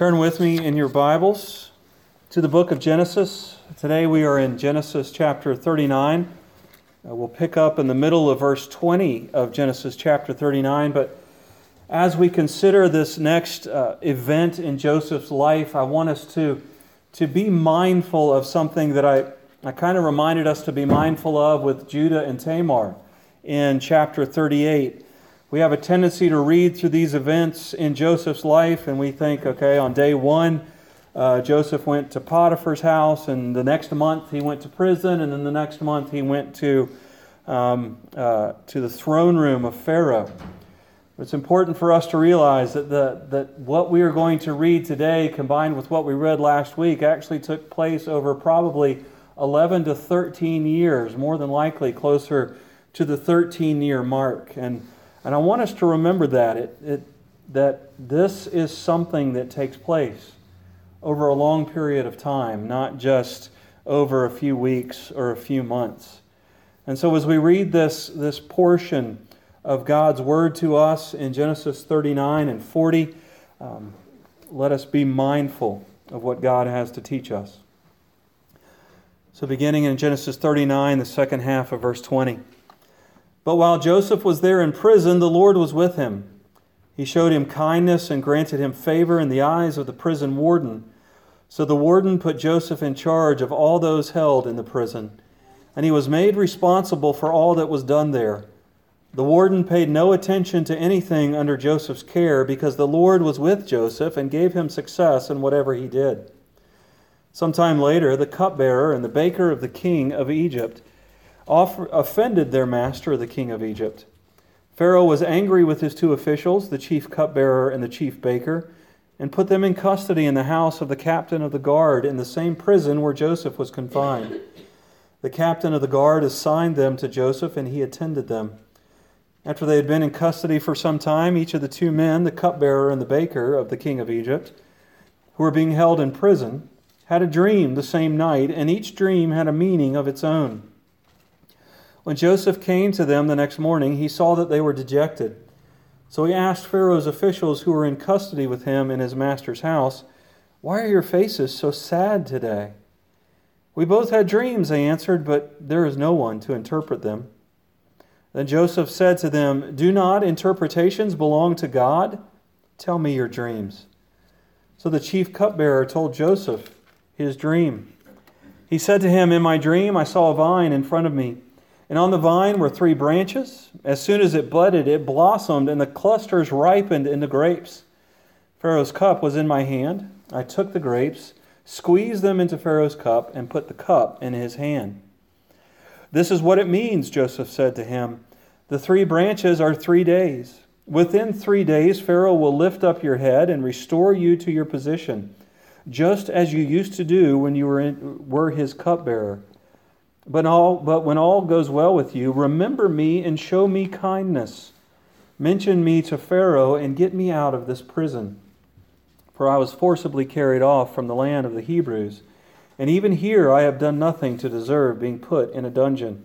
Turn with me in your Bibles to the book of Genesis. Today we are in Genesis chapter 39. Uh, we'll pick up in the middle of verse 20 of Genesis chapter 39. But as we consider this next uh, event in Joseph's life, I want us to, to be mindful of something that I, I kind of reminded us to be mindful of with Judah and Tamar in chapter 38 we have a tendency to read through these events in Joseph's life and we think, okay, on day one, uh, Joseph went to Potiphar's house, and the next month he went to prison, and then the next month he went to, um, uh, to the throne room of Pharaoh. It's important for us to realize that, the, that what we are going to read today, combined with what we read last week, actually took place over probably 11 to 13 years, more than likely closer to the 13 year mark. And and I want us to remember that, it, it, that this is something that takes place over a long period of time, not just over a few weeks or a few months. And so as we read this, this portion of God's word to us in Genesis 39 and 40, um, let us be mindful of what God has to teach us. So, beginning in Genesis 39, the second half of verse 20. But while Joseph was there in prison, the Lord was with him. He showed him kindness and granted him favor in the eyes of the prison warden. So the warden put Joseph in charge of all those held in the prison, and he was made responsible for all that was done there. The warden paid no attention to anything under Joseph's care because the Lord was with Joseph and gave him success in whatever he did. Some time later, the cupbearer and the baker of the king of Egypt offended their master, the king of Egypt. Pharaoh was angry with his two officials, the chief cupbearer and the chief baker, and put them in custody in the house of the captain of the guard in the same prison where Joseph was confined. The captain of the guard assigned them to Joseph, and he attended them. After they had been in custody for some time, each of the two men, the cupbearer and the baker of the king of Egypt, who were being held in prison, had a dream the same night, and each dream had a meaning of its own. When Joseph came to them the next morning, he saw that they were dejected. So he asked Pharaoh's officials who were in custody with him in his master's house, Why are your faces so sad today? We both had dreams, they answered, but there is no one to interpret them. Then Joseph said to them, Do not interpretations belong to God? Tell me your dreams. So the chief cupbearer told Joseph his dream. He said to him, In my dream, I saw a vine in front of me and on the vine were three branches. As soon as it budded, it blossomed, and the clusters ripened into grapes. Pharaoh's cup was in my hand. I took the grapes, squeezed them into Pharaoh's cup, and put the cup in his hand. This is what it means, Joseph said to him. The three branches are three days. Within three days, Pharaoh will lift up your head and restore you to your position, just as you used to do when you were, in, were his cupbearer. But, all, but when all goes well with you, remember me and show me kindness. Mention me to Pharaoh and get me out of this prison. For I was forcibly carried off from the land of the Hebrews, and even here I have done nothing to deserve being put in a dungeon.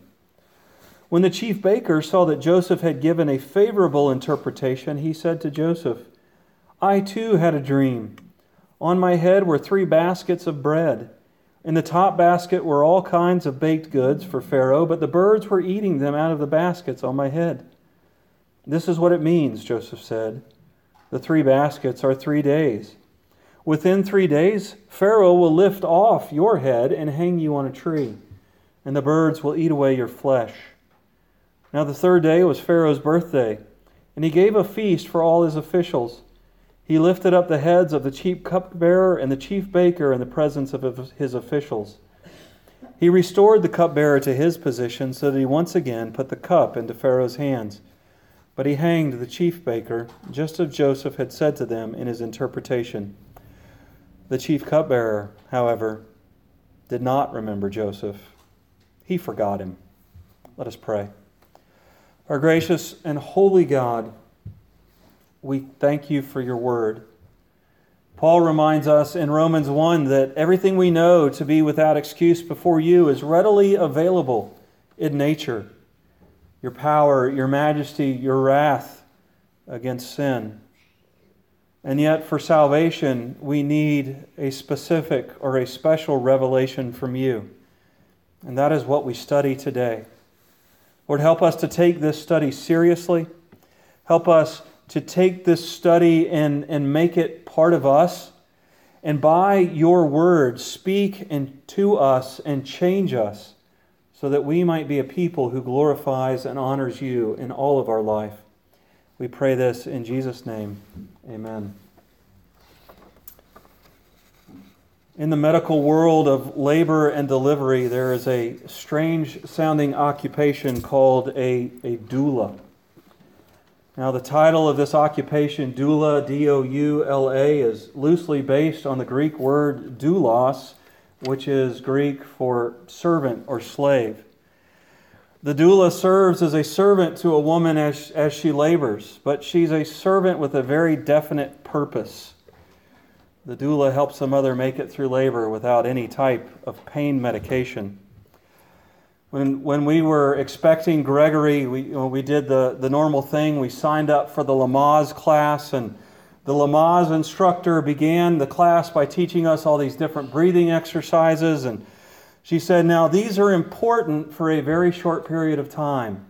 When the chief baker saw that Joseph had given a favorable interpretation, he said to Joseph, I too had a dream. On my head were three baskets of bread. In the top basket were all kinds of baked goods for Pharaoh, but the birds were eating them out of the baskets on my head. This is what it means, Joseph said. The three baskets are three days. Within three days, Pharaoh will lift off your head and hang you on a tree, and the birds will eat away your flesh. Now, the third day was Pharaoh's birthday, and he gave a feast for all his officials. He lifted up the heads of the chief cupbearer and the chief baker in the presence of his officials. He restored the cupbearer to his position so that he once again put the cup into Pharaoh's hands. But he hanged the chief baker, just as Joseph had said to them in his interpretation. The chief cupbearer, however, did not remember Joseph. He forgot him. Let us pray. Our gracious and holy God, we thank you for your word. Paul reminds us in Romans 1 that everything we know to be without excuse before you is readily available in nature. Your power, your majesty, your wrath against sin. And yet, for salvation, we need a specific or a special revelation from you. And that is what we study today. Lord, help us to take this study seriously. Help us to take this study and, and make it part of us. And by your word, speak and to us and change us so that we might be a people who glorifies and honors you in all of our life. We pray this in Jesus' name. Amen. In the medical world of labor and delivery, there is a strange sounding occupation called a, a doula. Now, the title of this occupation, doula, D O U L A, is loosely based on the Greek word doulos, which is Greek for servant or slave. The doula serves as a servant to a woman as, as she labors, but she's a servant with a very definite purpose. The doula helps the mother make it through labor without any type of pain medication. When, when we were expecting Gregory, we, we did the, the normal thing. We signed up for the Lamaze class, and the Lamaze instructor began the class by teaching us all these different breathing exercises and she said, Now, these are important for a very short period of time.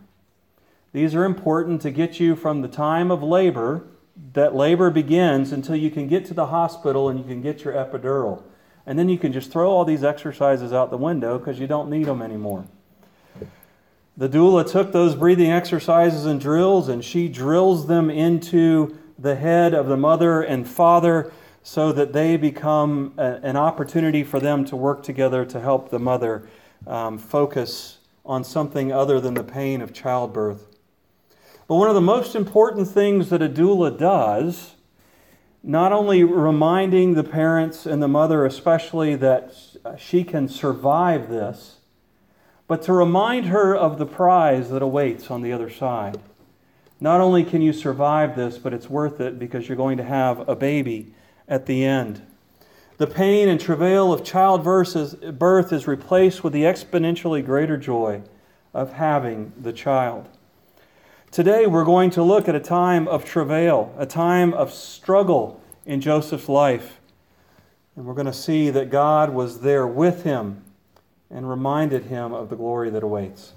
These are important to get you from the time of labor, that labor begins, until you can get to the hospital and you can get your epidural. And then you can just throw all these exercises out the window because you don't need them anymore. The doula took those breathing exercises and drills and she drills them into the head of the mother and father so that they become a, an opportunity for them to work together to help the mother um, focus on something other than the pain of childbirth. But one of the most important things that a doula does, not only reminding the parents and the mother especially that she can survive this, but to remind her of the prize that awaits on the other side. Not only can you survive this, but it's worth it because you're going to have a baby at the end. The pain and travail of childbirth is replaced with the exponentially greater joy of having the child. Today, we're going to look at a time of travail, a time of struggle in Joseph's life. And we're going to see that God was there with him and reminded him of the glory that awaits.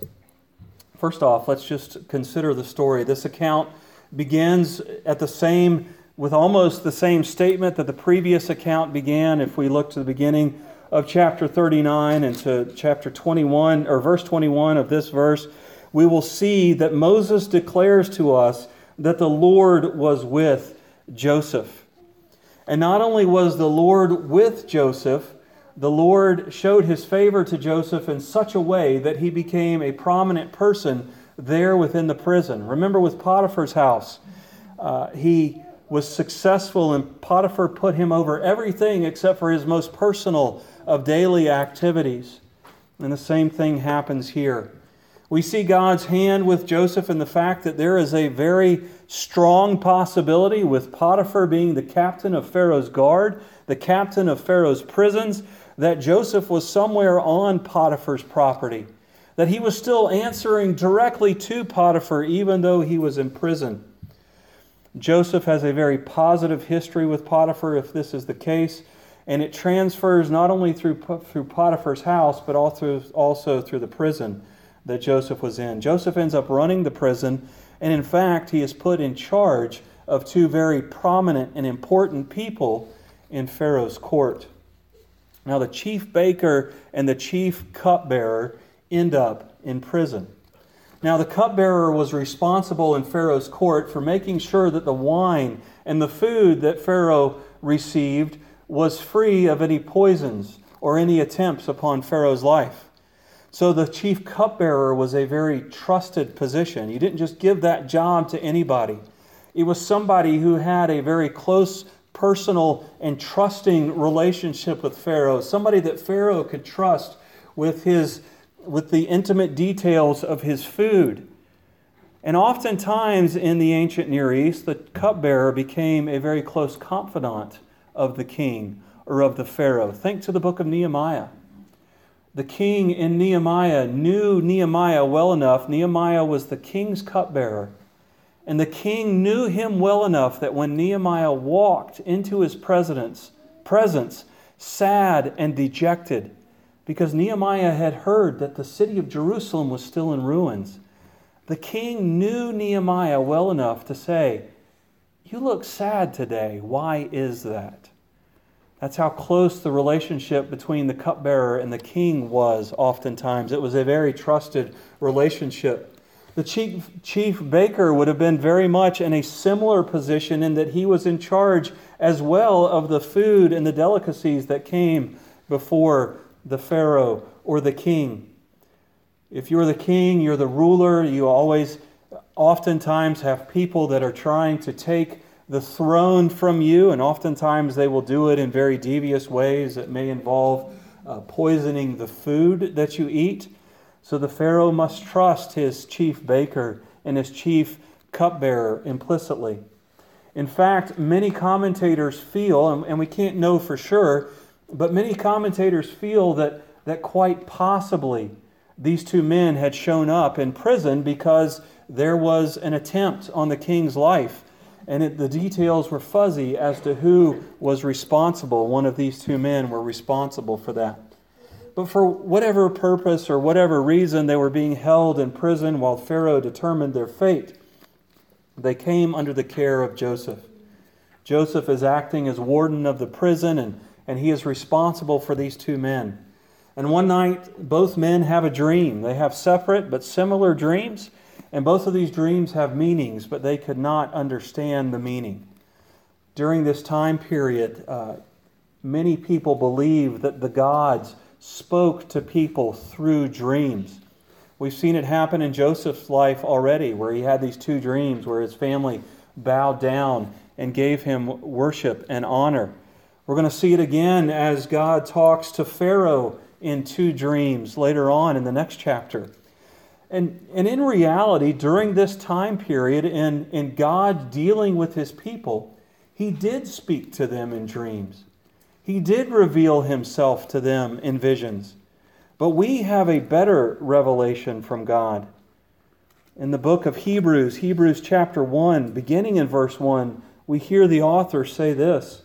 First off, let's just consider the story. This account begins at the same with almost the same statement that the previous account began. If we look to the beginning of chapter 39 and to chapter 21, or verse 21 of this verse, we will see that Moses declares to us that the Lord was with Joseph. And not only was the Lord with Joseph, the Lord showed his favor to Joseph in such a way that he became a prominent person there within the prison. Remember with Potiphar's house, uh, he was successful, and Potiphar put him over everything except for his most personal of daily activities. And the same thing happens here. We see God's hand with Joseph in the fact that there is a very strong possibility with Potiphar being the captain of Pharaoh's guard, the captain of Pharaoh's prisons, that Joseph was somewhere on Potiphar's property, that he was still answering directly to Potiphar even though he was in prison. Joseph has a very positive history with Potiphar, if this is the case, and it transfers not only through, through Potiphar's house, but also, also through the prison that Joseph was in. Joseph ends up running the prison, and in fact, he is put in charge of two very prominent and important people in Pharaoh's court. Now, the chief baker and the chief cupbearer end up in prison. Now, the cupbearer was responsible in Pharaoh's court for making sure that the wine and the food that Pharaoh received was free of any poisons or any attempts upon Pharaoh's life. So the chief cupbearer was a very trusted position. You didn't just give that job to anybody, it was somebody who had a very close personal and trusting relationship with Pharaoh, somebody that Pharaoh could trust with his with the intimate details of his food. And oftentimes in the ancient Near East, the cupbearer became a very close confidant of the king or of the Pharaoh. Think to the book of Nehemiah. The king in Nehemiah knew Nehemiah well enough. Nehemiah was the king's cupbearer. And the king knew him well enough that when Nehemiah walked into his presence, sad and dejected, because Nehemiah had heard that the city of Jerusalem was still in ruins, the king knew Nehemiah well enough to say, You look sad today. Why is that? That's how close the relationship between the cupbearer and the king was, oftentimes. It was a very trusted relationship. The chief, chief baker would have been very much in a similar position in that he was in charge as well of the food and the delicacies that came before the Pharaoh or the king. If you're the king, you're the ruler, you always oftentimes have people that are trying to take the throne from you, and oftentimes they will do it in very devious ways that may involve uh, poisoning the food that you eat. So the Pharaoh must trust his chief baker and his chief cupbearer implicitly. In fact, many commentators feel, and we can't know for sure, but many commentators feel that, that quite possibly these two men had shown up in prison because there was an attempt on the king's life. And it, the details were fuzzy as to who was responsible. One of these two men were responsible for that. But for whatever purpose or whatever reason, they were being held in prison while Pharaoh determined their fate. They came under the care of Joseph. Joseph is acting as warden of the prison, and, and he is responsible for these two men. And one night, both men have a dream. They have separate but similar dreams, and both of these dreams have meanings, but they could not understand the meaning. During this time period, uh, many people believe that the gods spoke to people through dreams. We've seen it happen in Joseph's life already, where he had these two dreams where his family bowed down and gave him worship and honor. We're going to see it again as God talks to Pharaoh in two dreams later on in the next chapter. And, and in reality, during this time period, in, in God dealing with his people, he did speak to them in dreams. He did reveal himself to them in visions. But we have a better revelation from God. In the book of Hebrews, Hebrews chapter 1, beginning in verse 1, we hear the author say this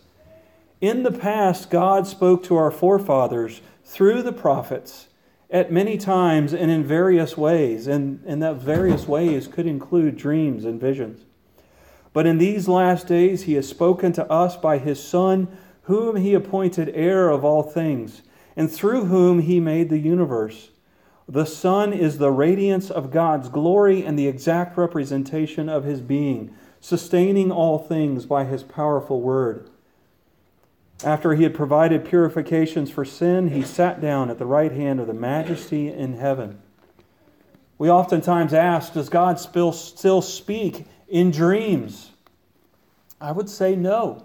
In the past, God spoke to our forefathers through the prophets at many times and in various ways, and, and that various ways could include dreams and visions. But in these last days, He has spoken to us by His Son whom he appointed heir of all things, and through whom he made the universe. The Son is the radiance of God's glory and the exact representation of his being, sustaining all things by his powerful word. After he had provided purifications for sin, he sat down at the right hand of the majesty in heaven. We oftentimes ask, does God still speak in dreams? I would say no.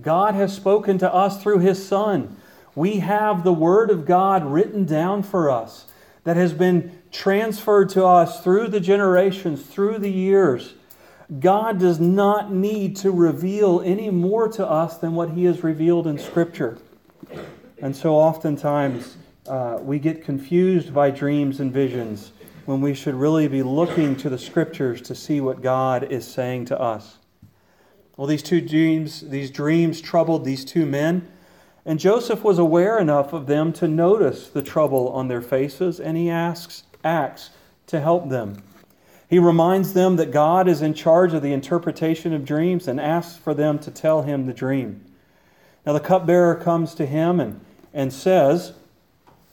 God has spoken to us through His Son. We have the Word of God written down for us that has been transferred to us through the generations, through the years. God does not need to reveal any more to us than what He has revealed in Scripture. And so oftentimes uh, we get confused by dreams and visions when we should really be looking to the Scriptures to see what God is saying to us. Well, these two dreams, these dreams troubled these two men, and Joseph was aware enough of them to notice the trouble on their faces, and he asks, acts to help them. He reminds them that God is in charge of the interpretation of dreams and asks for them to tell him the dream. Now, the cupbearer comes to him and, and says,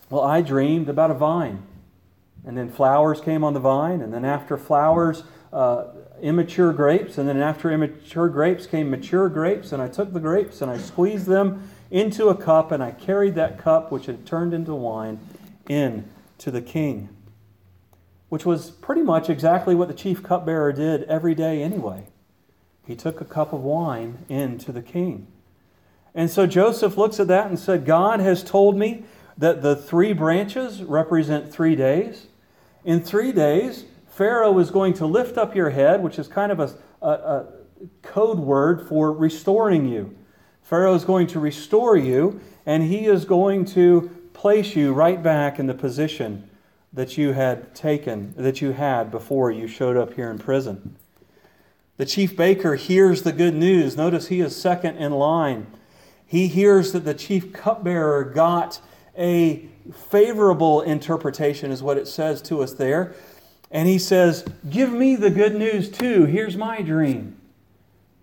Well, I dreamed about a vine. And then flowers came on the vine, and then after flowers, uh, immature grapes, and then after immature grapes came mature grapes, and I took the grapes and I squeezed them into a cup, and I carried that cup, which had turned into wine, in to the king. Which was pretty much exactly what the chief cupbearer did every day anyway. He took a cup of wine in to the king. And so Joseph looks at that and said, God has told me that the three branches represent three days. In three days, Pharaoh is going to lift up your head, which is kind of a, a, a code word for restoring you. Pharaoh is going to restore you, and he is going to place you right back in the position that you had taken, that you had before you showed up here in prison. The chief baker hears the good news. Notice he is second in line. He hears that the chief cupbearer got a favorable interpretation, is what it says to us there. And he says, Give me the good news too. Here's my dream.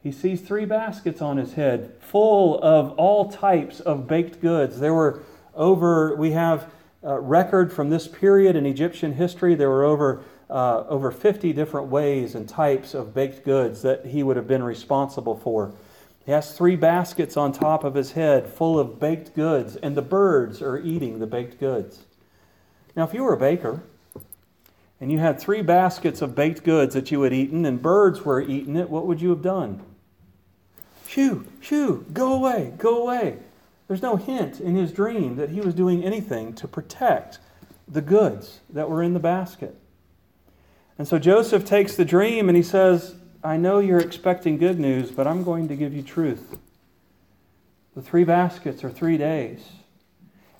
He sees three baskets on his head full of all types of baked goods. There were over, we have a record from this period in Egyptian history, there were over, uh, over 50 different ways and types of baked goods that he would have been responsible for. He has three baskets on top of his head full of baked goods, and the birds are eating the baked goods. Now, if you were a baker and you had three baskets of baked goods that you had eaten, and birds were eating it, what would you have done? Shoo, shoo, go away, go away. There's no hint in his dream that he was doing anything to protect the goods that were in the basket. And so Joseph takes the dream and he says, I know you're expecting good news, but I'm going to give you truth. The three baskets are three days.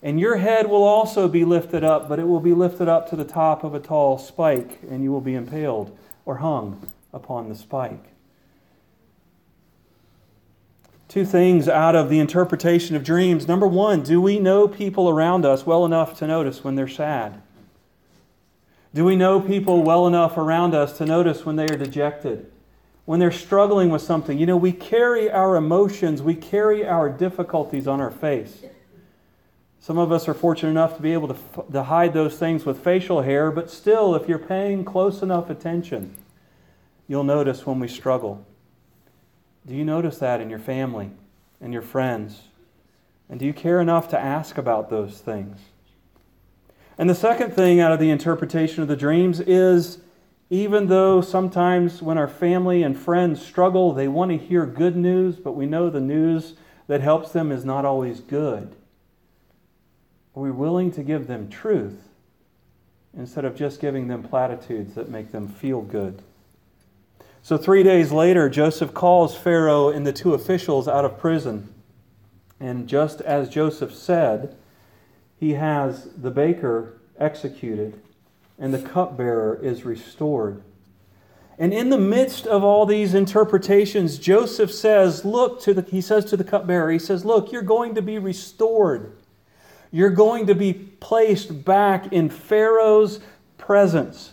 And your head will also be lifted up, but it will be lifted up to the top of a tall spike, and you will be impaled or hung upon the spike. Two things out of the interpretation of dreams. Number one, do we know people around us well enough to notice when they're sad? Do we know people well enough around us to notice when they are dejected? When they're struggling with something? You know, we carry our emotions, we carry our difficulties on our face. Some of us are fortunate enough to be able to, to hide those things with facial hair, but still, if you're paying close enough attention, you'll notice when we struggle. Do you notice that in your family and your friends? And do you care enough to ask about those things? And the second thing out of the interpretation of the dreams is even though sometimes when our family and friends struggle, they want to hear good news, but we know the news that helps them is not always good. Are we willing to give them truth instead of just giving them platitudes that make them feel good? So, three days later, Joseph calls Pharaoh and the two officials out of prison. And just as Joseph said, he has the baker executed and the cupbearer is restored. And in the midst of all these interpretations, Joseph says, Look to the, he says to the cupbearer, he says, Look, you're going to be restored. You're going to be placed back in Pharaoh's presence.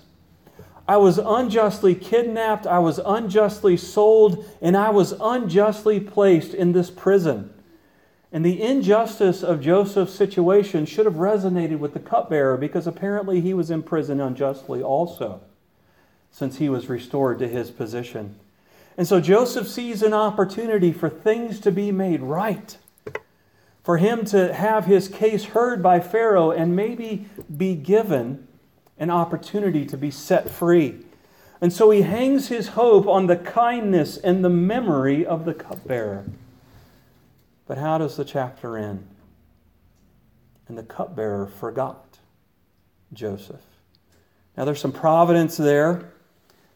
I was unjustly kidnapped, I was unjustly sold, and I was unjustly placed in this prison. And the injustice of Joseph's situation should have resonated with the cupbearer because apparently he was in prison unjustly also, since he was restored to his position. And so Joseph sees an opportunity for things to be made right, for him to have his case heard by Pharaoh and maybe be given an opportunity to be set free. And so he hangs his hope on the kindness and the memory of the cupbearer. But how does the chapter end? And the cupbearer forgot Joseph. Now there's some providence there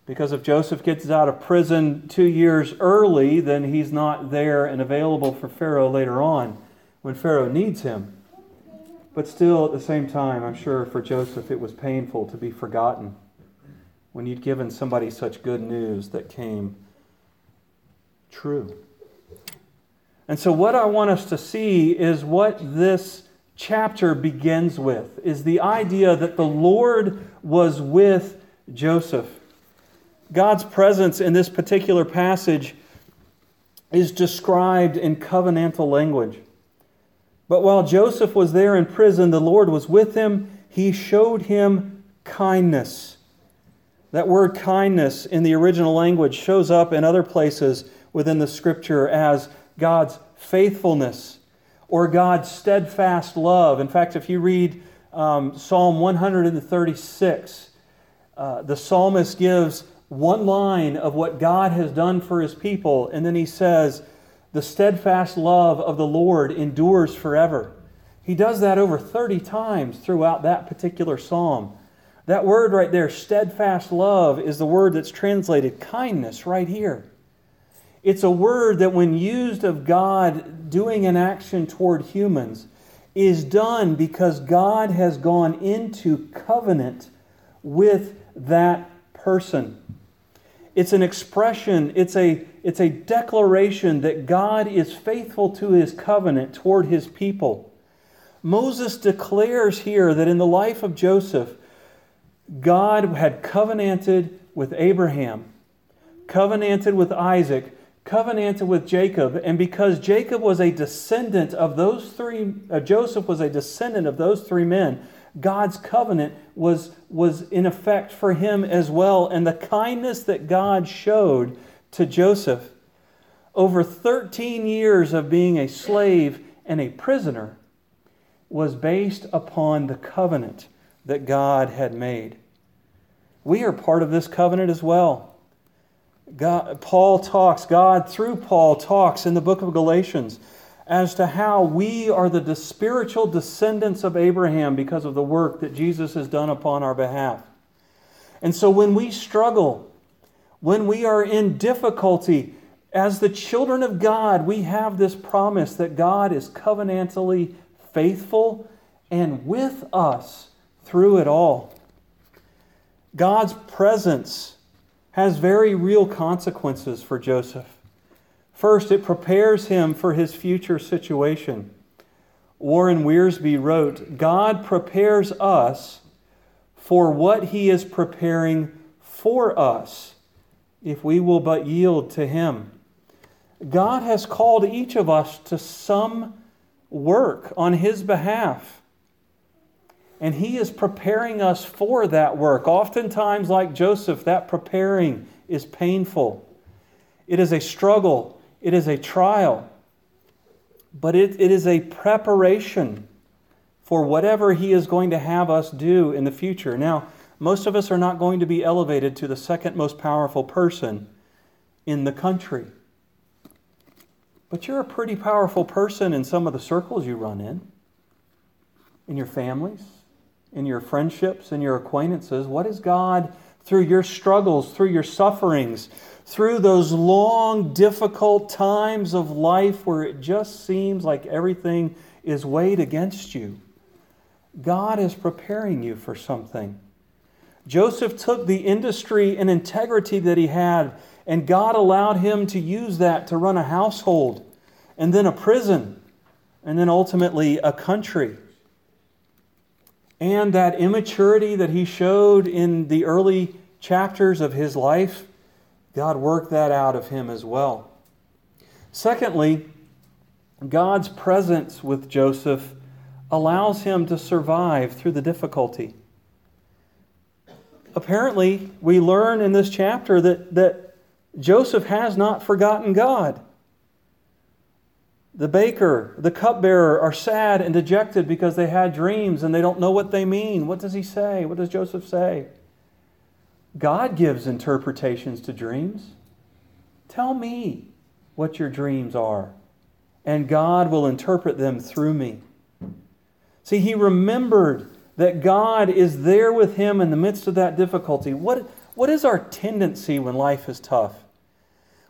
because if Joseph gets out of prison two years early, then he's not there and available for Pharaoh later on when Pharaoh needs him. But still, at the same time, I'm sure for Joseph it was painful to be forgotten when you'd given somebody such good news that came true. And so, what I want us to see is what this chapter begins with is the idea that the Lord was with Joseph. God's presence in this particular passage is described in covenantal language. But while Joseph was there in prison, the Lord was with him. He showed him kindness. That word kindness in the original language shows up in other places within the scripture as God's faithfulness or God's steadfast love. In fact, if you read um, Psalm 136, uh, the psalmist gives one line of what God has done for his people, and then he says, the steadfast love of the Lord endures forever. He does that over 30 times throughout that particular psalm. That word right there, steadfast love, is the word that's translated kindness right here. It's a word that, when used of God doing an action toward humans, is done because God has gone into covenant with that person. it's an expression, it's a, it's a declaration that God is faithful to his covenant toward his people. Moses declares here that in the life of Joseph, God had covenanted with Abraham, covenanted with Isaac, covenanted with Jacob, and because Jacob was a descendant of those three, uh, Joseph was a descendant of those three men, God's covenant was, was in effect for him as well. And the kindness that God showed to Joseph over 13 years of being a slave and a prisoner was based upon the covenant that God had made. We are part of this covenant as well. God, Paul talks, God through Paul talks in the book of Galatians as to how we are the spiritual descendants of Abraham because of the work that Jesus has done upon our behalf. And so when we struggle, when we are in difficulty, as the children of God, we have this promise that God is covenantally faithful and with us through it all. God's presence has very real consequences for Joseph. First, it prepares him for his future situation. Warren Wiersbe wrote God prepares us for what he is preparing for us if we will but yield to him. God has called each of us to some work on His behalf. And He is preparing us for that work. Oftentimes, like Joseph, that preparing is painful. It is a struggle, it is a trial, but it, it is a preparation for whatever He is going to have us do in the future. Now, most of us are not going to be elevated to the second most powerful person in the country. But you're a pretty powerful person in some of the circles you run in, in your families, in your friendships, in your acquaintances. What is God, through your struggles, through your sufferings, through those long, difficult times of life where it just seems like everything is weighed against you? God is preparing you for something. Joseph took the industry and integrity that he had and God allowed him to use that to run a household, and then a prison, and then ultimately a country. And that immaturity that he showed in the early chapters of his life, God worked that out of him as well. Secondly, God's presence with Joseph allows him to survive through the difficulty. Apparently, we learn in this chapter that, that Joseph has not forgotten God. The baker, the cupbearer are sad and dejected because they had dreams and they don't know what they mean. What does he say? What does Joseph say? God gives interpretations to dreams. Tell me what your dreams are, and God will interpret them through me. See, he remembered that God is there with him in the midst of that difficulty. What, what is our tendency when life is tough?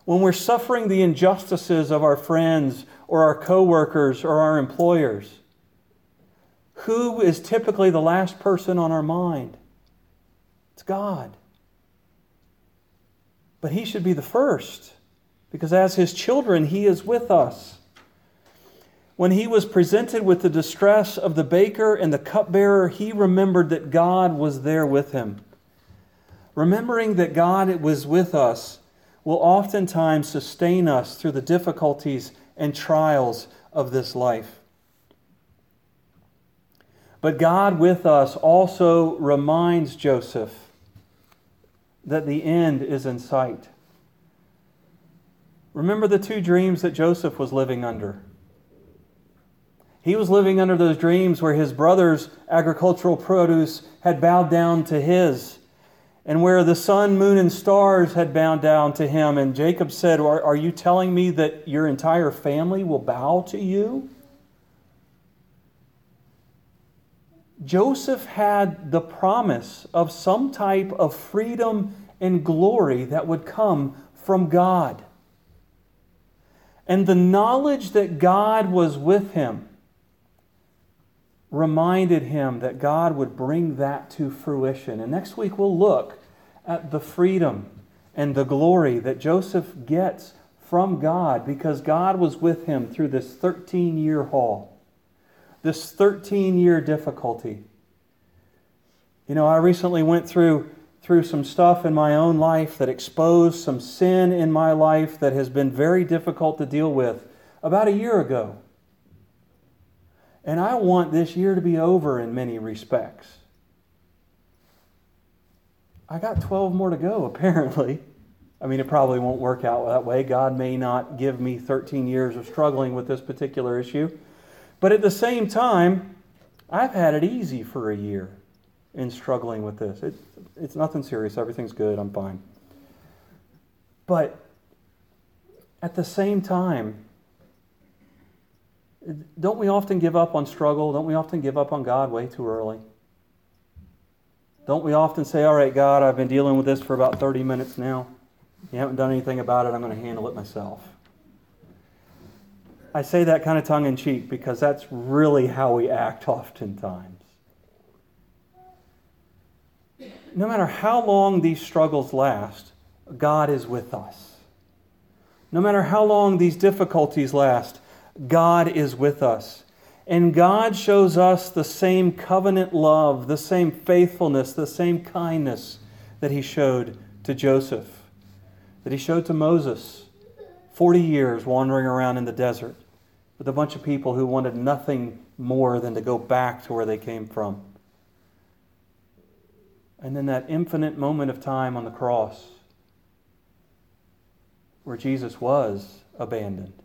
when we're suffering the injustices of our friends or our coworkers or our employers, who is typically the last person on our mind? It's God. But He should be the first, because as His children, He is with us. When he was presented with the distress of the baker and the cupbearer, he remembered that God was there with him. Remembering that God was with us will oftentimes sustain us through the difficulties and trials of this life. But God with us also reminds Joseph that the end is in sight. Remember the two dreams that Joseph was living under. He was living under those dreams where his brother's agricultural produce had bowed down to his and where the sun, moon, and stars had bowed down to him. And Jacob said, Are, are you telling me that your entire family will bow to you? Joseph had the promise of some type of freedom and glory that would come from God. And the knowledge that God was with him reminded him that God would bring that to fruition. And next week we'll look at the freedom and the glory that Joseph gets from God because God was with him through this 13 year haul, this 13 year difficulty. You know, I recently went through through some stuff in my own life that exposed some sin in my life that has been very difficult to deal with about a year ago. And I want this year to be over in many respects. I got 12 more to go, apparently. I mean, it probably won't work out that way. God may not give me 13 years of struggling with this particular issue. But at the same time, I've had it easy for a year in struggling with this. It, it's nothing serious. Everything's good. I'm fine. But at the same time, don't we often give up on struggle? Don't we often give up on God way too early? Don't we often say, All right, God, I've been dealing with this for about 30 minutes now. You haven't done anything about it. I'm going to handle it myself. I say that kind of tongue in cheek because that's really how we act oftentimes. no matter how long these struggles last, God is with us. No matter how long these difficulties last, God is with us. And God shows us the same covenant love, the same faithfulness, the same kindness that He showed to Joseph, that He showed to Moses 40 years wandering around in the desert with a bunch of people who wanted nothing more than to go back to where they came from. And then that infinite moment of time on the cross where Jesus was abandoned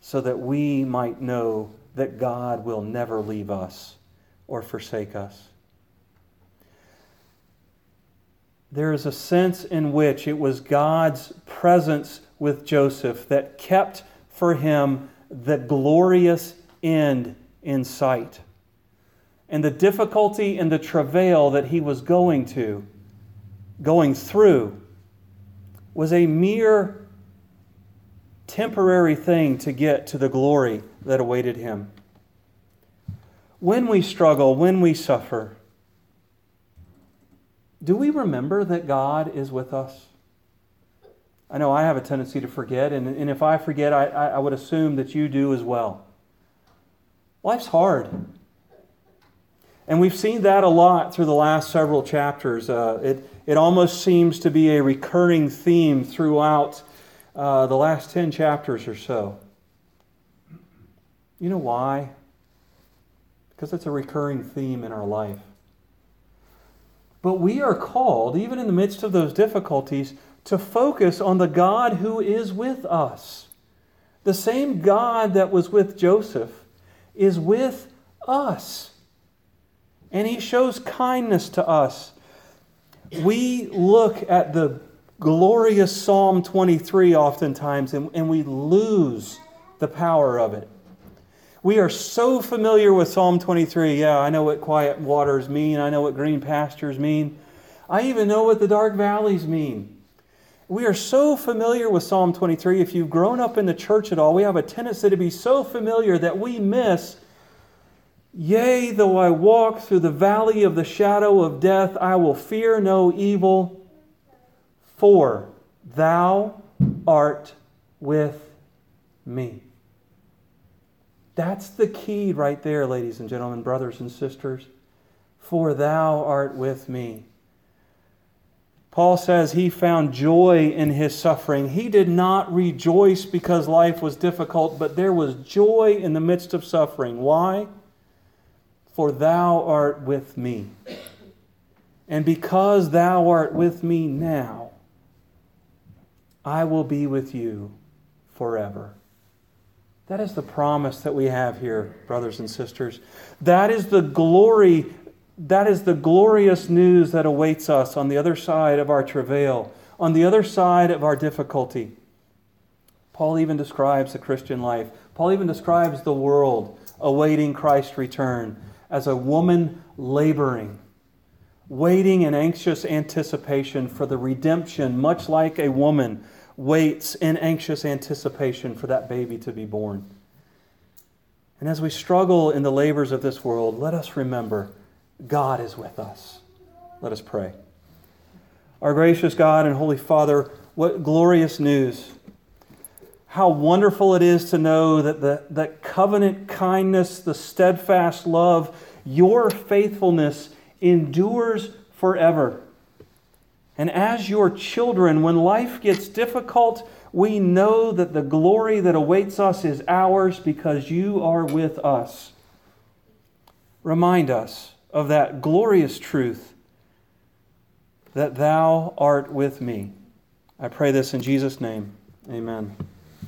so that we might know that God will never leave us or forsake us. There is a sense in which it was God's presence with Joseph that kept for him the glorious end in sight and the difficulty and the travail that he was going to, going through, was a mere temporary thing to get to the glory that awaited him. When we struggle, when we suffer, do we remember that God is with us? I know I have a tendency to forget, and, and if I forget, I, I would assume that you do as well. Life's hard. And we've seen that a lot through the last several chapters. Uh, it, it almost seems to be a recurring theme throughout uh, the last 10 chapters or so. You know why? Because it's a recurring theme in our life. But we are called, even in the midst of those difficulties, to focus on the God who is with us. The same God that was with Joseph is with us and He shows kindness to us. We look at the glorious Psalm 23 oftentimes and, and we lose the power of it. We are so familiar with Psalm 23. Yeah, I know what quiet waters mean, I know what green pastures mean, I even know what the dark valleys mean. We are so familiar with Psalm 23. If you've grown up in the church at all, we have a tendency to be so familiar that we miss Yea, though I walk through the valley of the shadow of death, I will fear no evil, for thou art with me. That's the key right there, ladies and gentlemen, brothers and sisters. For thou art with me. Paul says he found joy in his suffering. He did not rejoice because life was difficult, but there was joy in the midst of suffering. Why? for thou art with me. And because thou art with me now, I will be with you forever. That is the promise that we have here, brothers and sisters. That is the glory, that is the glorious news that awaits us on the other side of our travail, on the other side of our difficulty. Paul even describes the Christian life. Paul even describes the world awaiting Christ's return as a woman laboring, waiting in anxious anticipation for the redemption, much like a woman waits in anxious anticipation for that baby to be born. And as we struggle in the labors of this world, let us remember God is with us. Let us pray. Our gracious God and Holy Father, what glorious news. How wonderful it is to know that the that covenant kindness, the steadfast love, your faithfulness endures forever. And as your children, when life gets difficult, we know that the glory that awaits us is ours because you are with us. Remind us of that glorious truth that thou art with me. I pray this in Jesus' name. Amen.